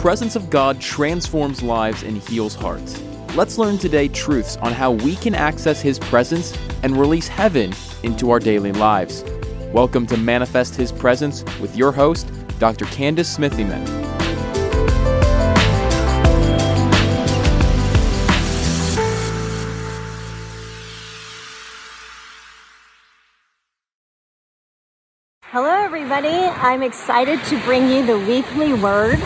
presence of God transforms lives and heals hearts. Let's learn today truths on how we can access His presence and release heaven into our daily lives. Welcome to Manifest His Presence with your host, Dr. Candice Smithyman. Hello, everybody. I'm excited to bring you the weekly word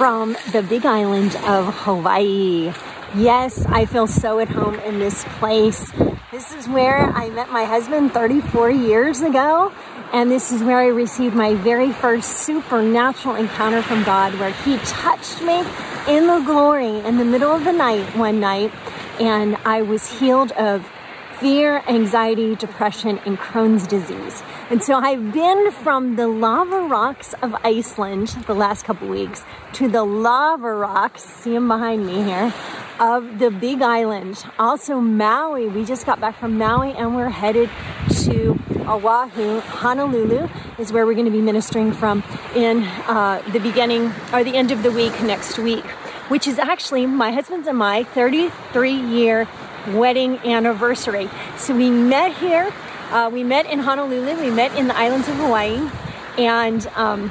from the big island of Hawaii. Yes, I feel so at home in this place. This is where I met my husband 34 years ago, and this is where I received my very first supernatural encounter from God, where He touched me in the glory in the middle of the night one night, and I was healed of fear, anxiety, depression, and Crohn's disease. And so I've been from the lava rocks of Iceland the last couple weeks to the lava rocks, see them behind me here, of the Big Island. Also Maui. We just got back from Maui and we're headed to Oahu. Honolulu is where we're going to be ministering from in uh, the beginning or the end of the week next week, which is actually my husband's and my 33 year wedding anniversary. So we met here. Uh, we met in Honolulu. We met in the islands of Hawaii, and um,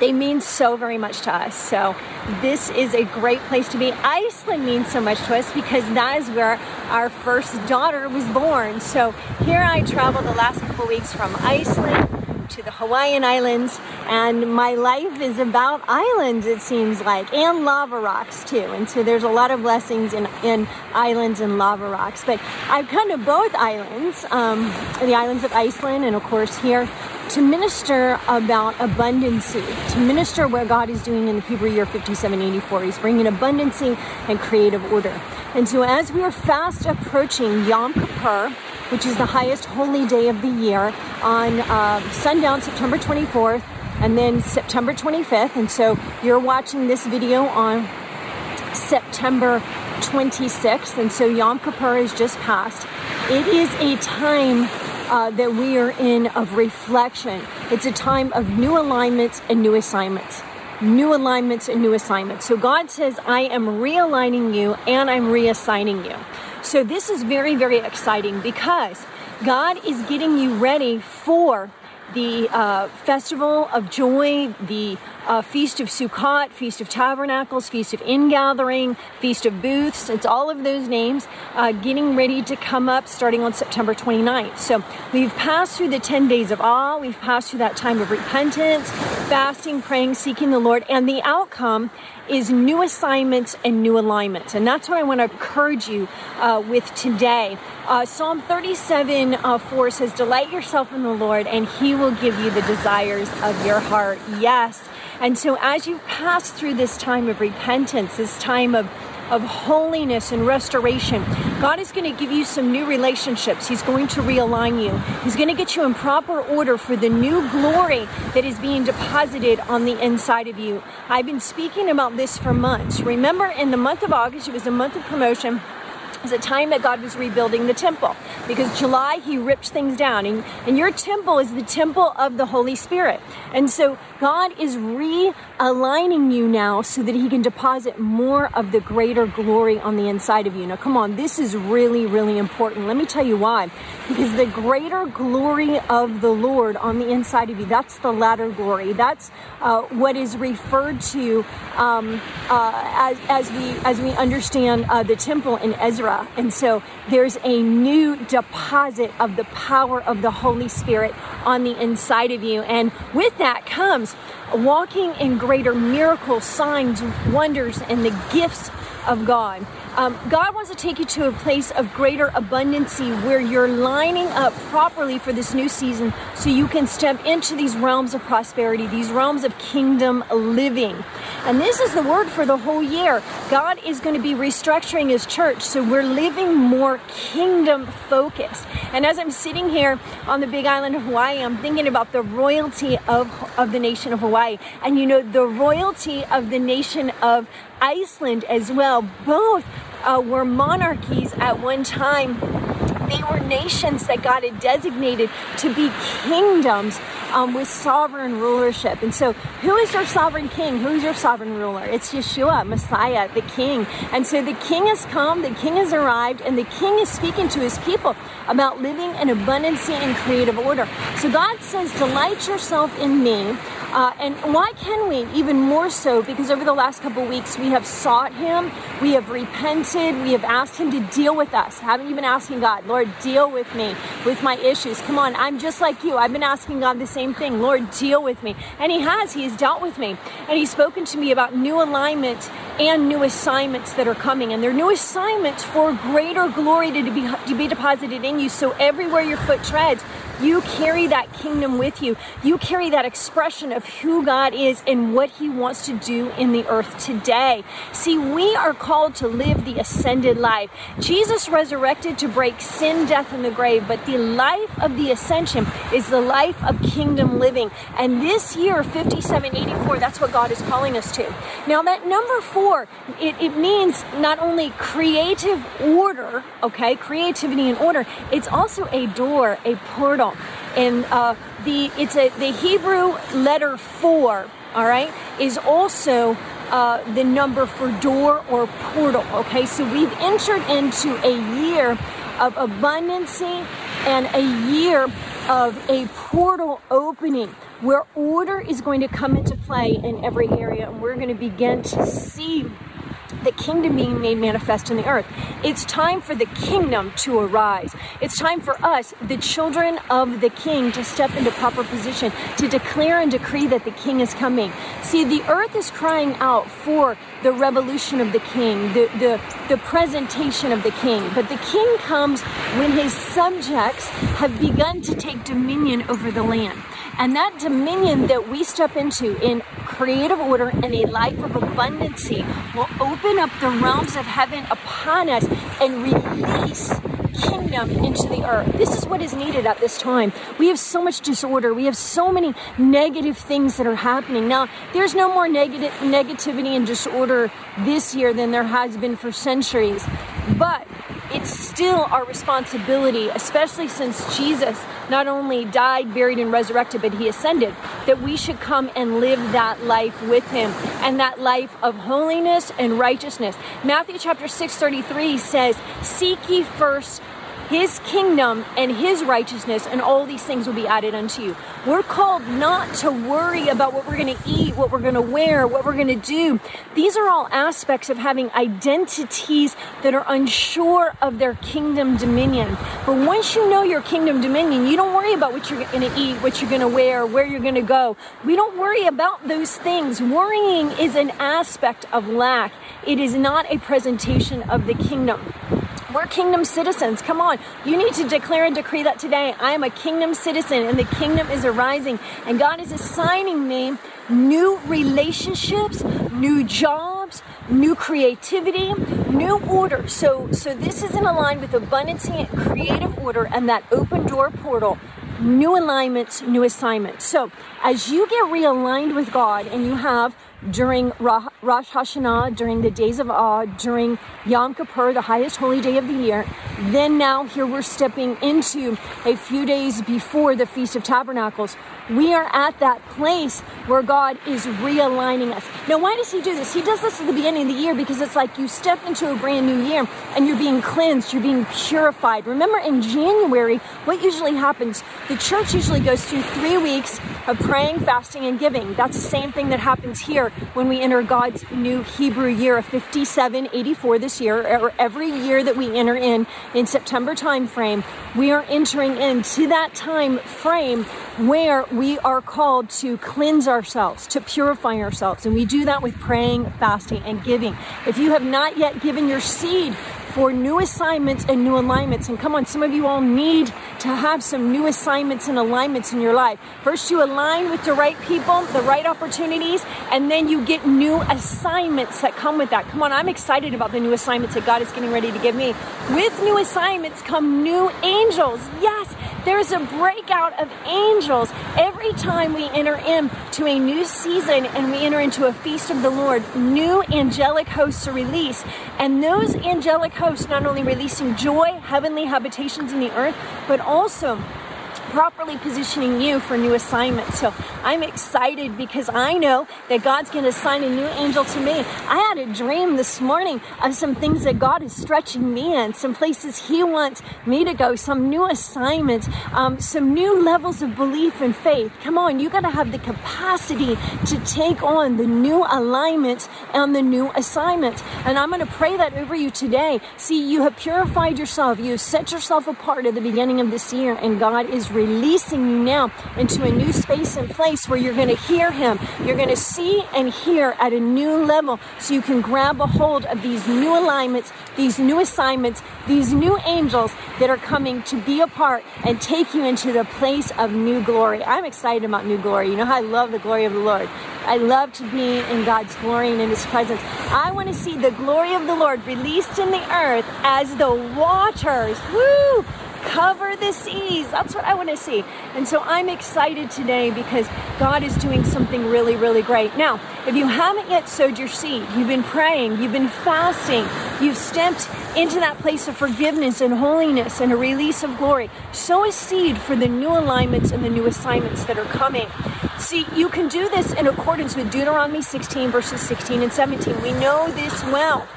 they mean so very much to us. So this is a great place to be. Iceland means so much to us because that is where our first daughter was born. So here I traveled the last couple weeks from Iceland to the Hawaiian Islands, and my life is about islands, it seems like, and lava rocks too. And so there's a lot of blessings in, in islands and lava rocks. But I've come to both islands, um, the islands of Iceland, and of course here to minister about abundancy, to minister what God is doing in the Hebrew year 5784. He's bringing abundancy and creative order. And so as we are fast approaching Yom Kippur, which is the highest holy day of the year, on uh, sundown September 24th and then September 25th. And so you're watching this video on September 26th. And so Yom Kippur is just passed. It is a time uh, that we are in of reflection. It's a time of new alignments and new assignments. New alignments and new assignments. So God says, I am realigning you and I'm reassigning you. So this is very, very exciting because God is getting you ready for the uh, Festival of Joy, the uh, Feast of Sukkot, Feast of Tabernacles, Feast of Ingathering, Feast of Booths. It's all of those names uh, getting ready to come up starting on September 29th. So we've passed through the 10 days of awe, we've passed through that time of repentance, fasting, praying, seeking the Lord, and the outcome is new assignments and new alignments. And that's what I want to encourage you uh, with today. Uh, Psalm 37 uh, 4 says, Delight yourself in the Lord, and he will give you the desires of your heart. Yes. And so as you pass through this time of repentance, this time of of holiness and restoration. God is going to give you some new relationships. He's going to realign you. He's going to get you in proper order for the new glory that is being deposited on the inside of you. I've been speaking about this for months. Remember, in the month of August, it was a month of promotion was a time that God was rebuilding the temple because July he ripped things down and, and your temple is the temple of the Holy Spirit. And so God is realigning you now so that he can deposit more of the greater glory on the inside of you. Now come on, this is really, really important. Let me tell you why. Because the greater glory of the Lord on the inside of you, that's the latter glory. That's uh, what is referred to um, uh, as, as, we, as we understand uh, the temple in Ezra and so there's a new deposit of the power of the Holy Spirit on the inside of you. And with that comes walking in greater miracles, signs, wonders, and the gifts of God. Um, God wants to take you to a place of greater abundancy where you're lining up properly for this new season so you can step into these realms of prosperity, these realms of kingdom living. And this is the word for the whole year. God is going to be restructuring his church so we're living more kingdom focused. And as I'm sitting here on the big island of Hawaii, I'm thinking about the royalty of, of the nation of Hawaii. And you know, the royalty of the nation of Iceland as well. Both uh, were monarchies at one time They were nations that God had designated to be kingdoms um, with sovereign rulership. And so, who is your sovereign king? Who is your sovereign ruler? It's Yeshua, Messiah, the king. And so, the king has come, the king has arrived, and the king is speaking to his people about living in abundance and creative order. So, God says, Delight yourself in me. Uh, and why can we? Even more so because over the last couple weeks we have sought Him, we have repented, we have asked Him to deal with us. Haven't you been asking God, Lord, deal with me, with my issues? Come on, I'm just like you. I've been asking God the same thing, Lord, deal with me. And He has, He has dealt with me. And He's spoken to me about new alignment and new assignments that are coming. And they're new assignments for greater glory to be, to be deposited in you. So everywhere your foot treads, you carry that kingdom with you. You carry that expression of who God is and what He wants to do in the earth today. See, we are called to live the ascended life. Jesus resurrected to break sin, death, and the grave, but the life of the ascension is the life of kingdom living. And this year, 5784, that's what God is calling us to. Now, that number four, it, it means not only creative order, okay, creativity and order, it's also a door, a portal and uh, the it's a the Hebrew letter four. All right, is also uh, the number for door or portal. Okay, so we've entered into a year of abundancy and a year of a portal opening where order is going to come into play in every area, and we're going to begin to see the kingdom being made manifest in the earth. It's time for the kingdom to arise. It's time for us, the children of the king, to step into proper position, to declare and decree that the king is coming. See, the earth is crying out for the revolution of the king, the, the, the presentation of the king. But the king comes when his subjects have begun to take dominion over the land. And that dominion that we step into in creative order and a life of abundancy will open up the realms of heaven upon us and release kingdom into the earth. This is what is needed at this time. We have so much disorder. We have so many negative things that are happening. Now, there's no more negative negativity and disorder this year than there has been for centuries. But it's still our responsibility, especially since Jesus not only died, buried, and resurrected, but he ascended, that we should come and live that life with him and that life of holiness and righteousness. Matthew chapter 6 33 says, Seek ye first his kingdom and his righteousness, and all these things will be added unto you. We're called not to worry about what we're going to eat, what we're going to wear, what we're going to do. These are all aspects of having identities that are unsure of their kingdom dominion. But once you know your kingdom dominion, you don't worry about what you're going to eat, what you're going to wear, where you're going to go. We don't worry about those things. Worrying is an aspect of lack, it is not a presentation of the kingdom. We're kingdom citizens. Come on. You need to declare and decree that today. I am a kingdom citizen and the kingdom is arising. And God is assigning me new relationships, new jobs, new creativity, new order. So so this is in line with abundance and creative order and that open door portal new alignments, new assignments. So, as you get realigned with God and you have during Rosh Hashanah, during the days of awe, during Yom Kippur, the highest holy day of the year. Then now here we're stepping into a few days before the Feast of Tabernacles. We are at that place where God is realigning us. Now, why does He do this? He does this at the beginning of the year because it's like you step into a brand new year and you're being cleansed, you're being purified. Remember, in January, what usually happens? The church usually goes through three weeks of praying, fasting, and giving. That's the same thing that happens here when we enter God's new Hebrew year of 5784 this year, or every year that we enter in in September time frame, we are entering into that time frame where we are called to cleanse ourselves, to purify ourselves. And we do that with praying, fasting, and giving. If you have not yet given your seed for new assignments and new alignments. And come on, some of you all need to have some new assignments and alignments in your life. First, you align with the right people, the right opportunities, and then you get new assignments that come with that. Come on, I'm excited about the new assignments that God is getting ready to give me. With new assignments come new angels. Yes, There's a breakout of angels every time we enter into a new season and we enter into a feast of the Lord. New angelic hosts are released, and those angelic hosts not only releasing joy, heavenly habitations in the earth, but also properly positioning you for new assignments. So I'm excited because I know that God's going to assign a new angel to me. I had a dream this morning of some things that God is stretching me in, some places He wants me to go, some new assignments, um, some new levels of belief and faith. Come on, you got to have the capacity to take on the new alignments and the new assignments. And I'm going to pray that over you today. See, you have purified yourself, you have set yourself apart at the beginning of this year, and God is releasing you now into a new space and place where you're going to hear Him. You're going to see and hear at a new level so you can grab a hold of these new alignments, these new assignments, these new angels that are coming to be a part and take you into the place of new glory. I'm excited about new glory. You know how I love the glory of the Lord. I love to be in God's glory and in His presence. I want to see the glory of the Lord released in the earth as the waters. Woo! Cover the seas. That's what I want to see. And so I'm excited today because God is doing something really, really great. Now, if you haven't yet sowed your seed, you've been praying, you've been fasting, you've stepped into that place of forgiveness and holiness and a release of glory, sow a seed for the new alignments and the new assignments that are coming. See, you can do this in accordance with Deuteronomy 16, verses 16 and 17. We know this well.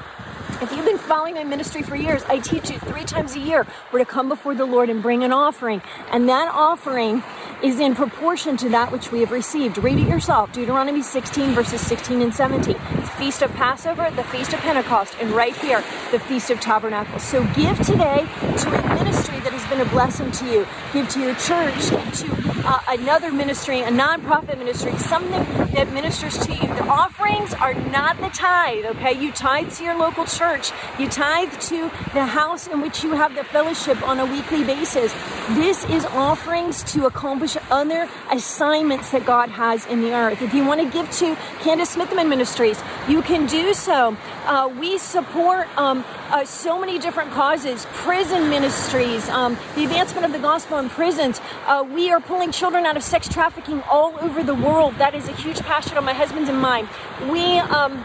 If you've been following my ministry for years, I teach you three times a year we're to come before the Lord and bring an offering. And that offering is in proportion to that which we have received. Read it yourself Deuteronomy 16, verses 16 and 17. It's Feast of Passover, the Feast of Pentecost, and right here, the Feast of Tabernacles. So give today to a ministry has been a blessing to you. Give to your church, to uh, another ministry, a nonprofit ministry, something that ministers to you. The offerings are not the tithe, okay? You tithe to your local church, you tithe to the house in which you have the fellowship on a weekly basis. This is offerings to accomplish other assignments that God has in the earth. If you want to give to Candice Smithyman Ministries, you can do so. Uh, we support um, uh, so many different causes, prison ministries, um, the advancement of the gospel in prisons. Uh, we are pulling children out of sex trafficking all over the world. That is a huge passion of my husband's and mine. We um,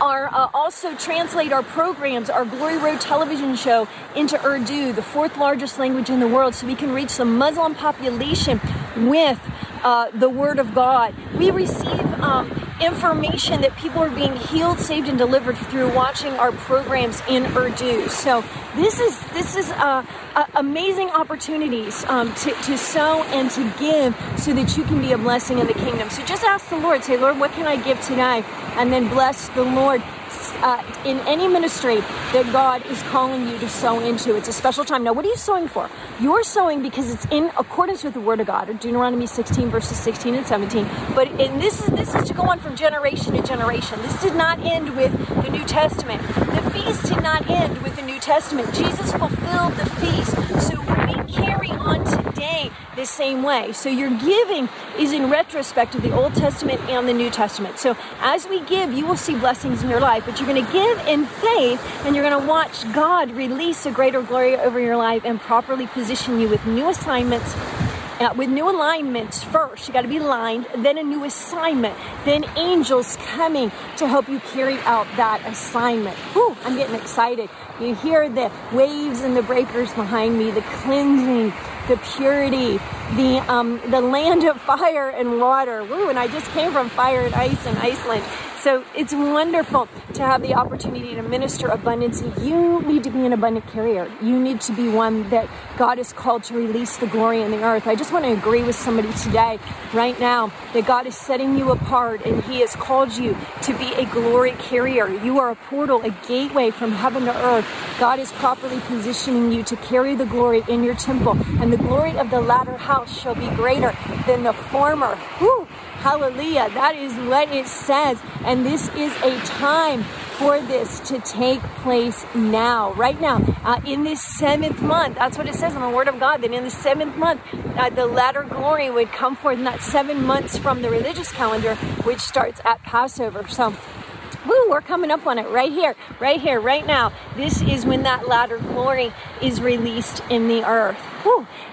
are uh, also translate our programs, our Glory Road television show, into Urdu, the fourth largest language in the world, so we can reach the Muslim population with uh, the Word of God. We receive um, information that people are being healed, saved, and delivered through watching our programs in Urdu. So this is this is amazing opportunities um, to, to sow and to give, so that you can be a blessing in the kingdom. So just ask the Lord, say, Lord, what can I give today? And then bless the Lord uh, in any ministry that God is calling you to sow into. It's a special time. Now, what are you sowing for? You're sowing because it's in accordance with the Word of God, Deuteronomy 16 verses 16 and 17. But this is this is to go on from generation to generation. This did not end with the New Testament. The feast did not end with the New Testament. Jesus fulfilled the feast. So we carry on today the same way. So your giving is in retrospect of the Old Testament and the New Testament. So as we give, you will see blessings in your life, but you're going to give in faith and you're going to watch God release a greater glory over your life and properly position you with new assignments uh, with new alignments first. You got to be aligned, then a new assignment, then angels coming to help you carry out that assignment. Whew, I'm getting excited. You hear the waves and the breakers behind me, the cleansing, the purity, the um, the land of fire and water. Woo! And I just came from fire and ice in Iceland. So it's wonderful to have the opportunity to minister abundance. You need to be an abundant carrier. You need to be one that God is called to release the glory in the earth. I just want to agree with somebody today, right now, that God is setting you apart and He has called you to be a glory carrier. You are a portal, a gateway from heaven to earth. God is properly positioning you to carry the glory in your temple, and the glory of the latter house shall be greater than the former. Whew. Hallelujah. That is what it says. And this is a time for this to take place now, right now, uh, in this seventh month. That's what it says in the Word of God, that in the seventh month, uh, the latter glory would come forth, that's seven months from the religious calendar, which starts at Passover. So, Woo, we're coming up on it right here, right here, right now. This is when that latter glory is released in the earth.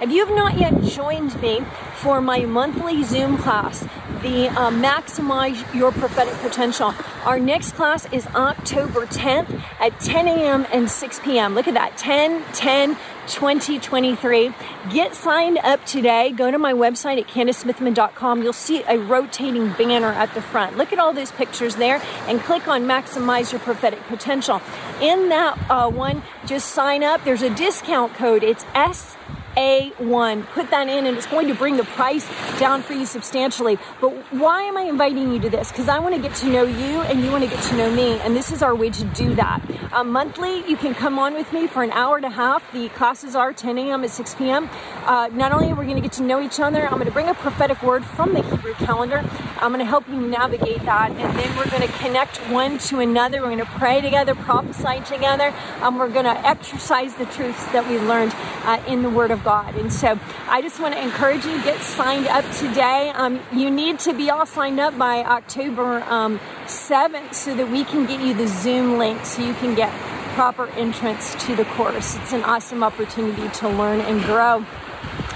If you have not yet joined me for my monthly Zoom class, the uh, Maximize Your Prophetic Potential, our next class is October 10th at 10 a.m. and 6 p.m. Look at that 10, 10, 2023. Get signed up today. Go to my website at CandiceSmithyman.com. You'll see a rotating banner at the front. Look at all those pictures there and click on Maximize Your Prophetic Potential. In that uh, one, just sign up. There's a discount code. It's S a1. Put that in, and it's going to bring the price down for you substantially. But why am I inviting you to this? Because I want to get to know you, and you want to get to know me, and this is our way to do that. Um, monthly, you can come on with me for an hour and a half. The classes are 10 a.m. at 6 p.m. Uh, not only are we going to get to know each other, I'm going to bring a prophetic word from the Hebrew calendar. I'm going to help you navigate that, and then we're going to connect one to another. We're going to pray together, prophesy together, and we're going to exercise the truths that we learned uh, in the Word of God. And so I just want to encourage you, get signed up today. Um, you need to be all signed up by October um, 7th so that we can get you the Zoom link so you can get proper entrance to the course. It's an awesome opportunity to learn and grow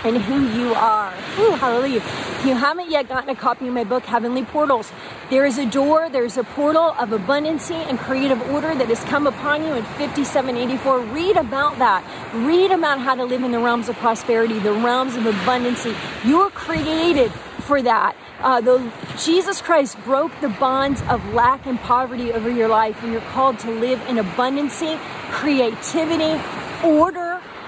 and who you are. Ooh, hallelujah. If you haven't yet gotten a copy of my book, Heavenly Portals, there is a door, there's a portal of abundancy and creative order that has come upon you in 5784. Read about that. Read about how to live in the realms of prosperity, the realms of abundancy. You're created for that. Uh, the, Jesus Christ broke the bonds of lack and poverty over your life, and you're called to live in abundancy, creativity, order,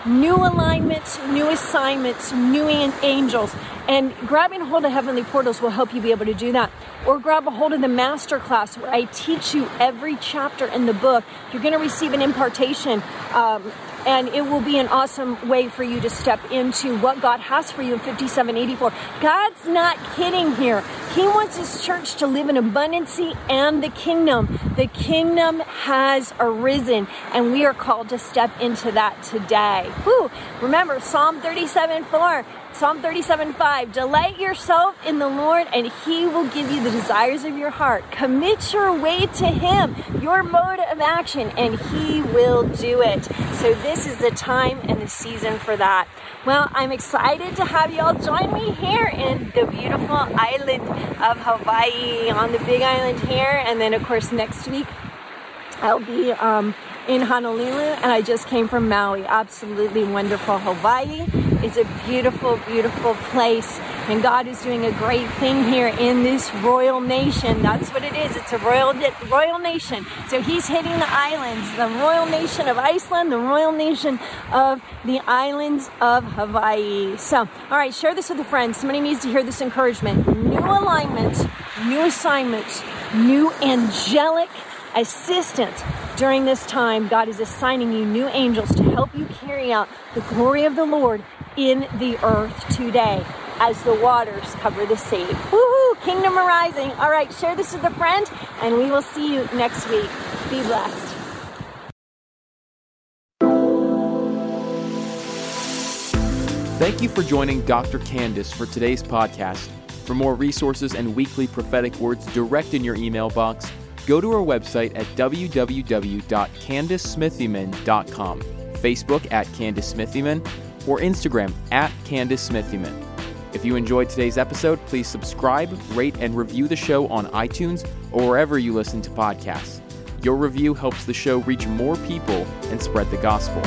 new alignments, new assignments, new angels. And grabbing hold of Heavenly Portals will help you be able to do that. Or grab a hold of the master class where I teach you every chapter in the book. You're going to receive an impartation. Um, and it will be an awesome way for you to step into what God has for you in 5784. God's not kidding here. He wants His church to live in abundancy and the kingdom. The kingdom has arisen, and we are called to step into that today. Whew. Remember, Psalm 37 4 Psalm 37 5 Delight yourself in the Lord, and He will give you the desires of your heart. Commit your way to Him, your mode of action, and He will do it. So, this is the time and the season for that. Well, I'm excited to have you all join me here in the beautiful island of Hawaii on the big island here. And then, of course, next week I'll be um, in Honolulu, and I just came from Maui. Absolutely wonderful. Hawaii is a beautiful, beautiful place, and God is doing a great thing here in this royal nation. That's what it is. It's a royal royal nation. So He's hitting the islands, the royal nation of Iceland, the royal nation of the islands of Hawaii. So, all right, share this with a friend. Somebody needs to hear this encouragement. New alignments, new assignments, new angelic assistance during this time, God is assigning you new angels to help you carry out the glory of the Lord in the earth today as the waters cover the sea. Woohoo! Kingdom arising. All right, share this with a friend, and we will see you next week. Be blessed. Thank you for joining Dr. Candice for today's podcast. For more resources and weekly prophetic words direct in your email box, go to our website at www.candicesmithyman.com, Facebook at Candice Smithyman, or Instagram at Candice Smithyman. If you enjoyed today's episode, please subscribe, rate, and review the show on iTunes or wherever you listen to podcasts. Your review helps the show reach more people and spread the gospel.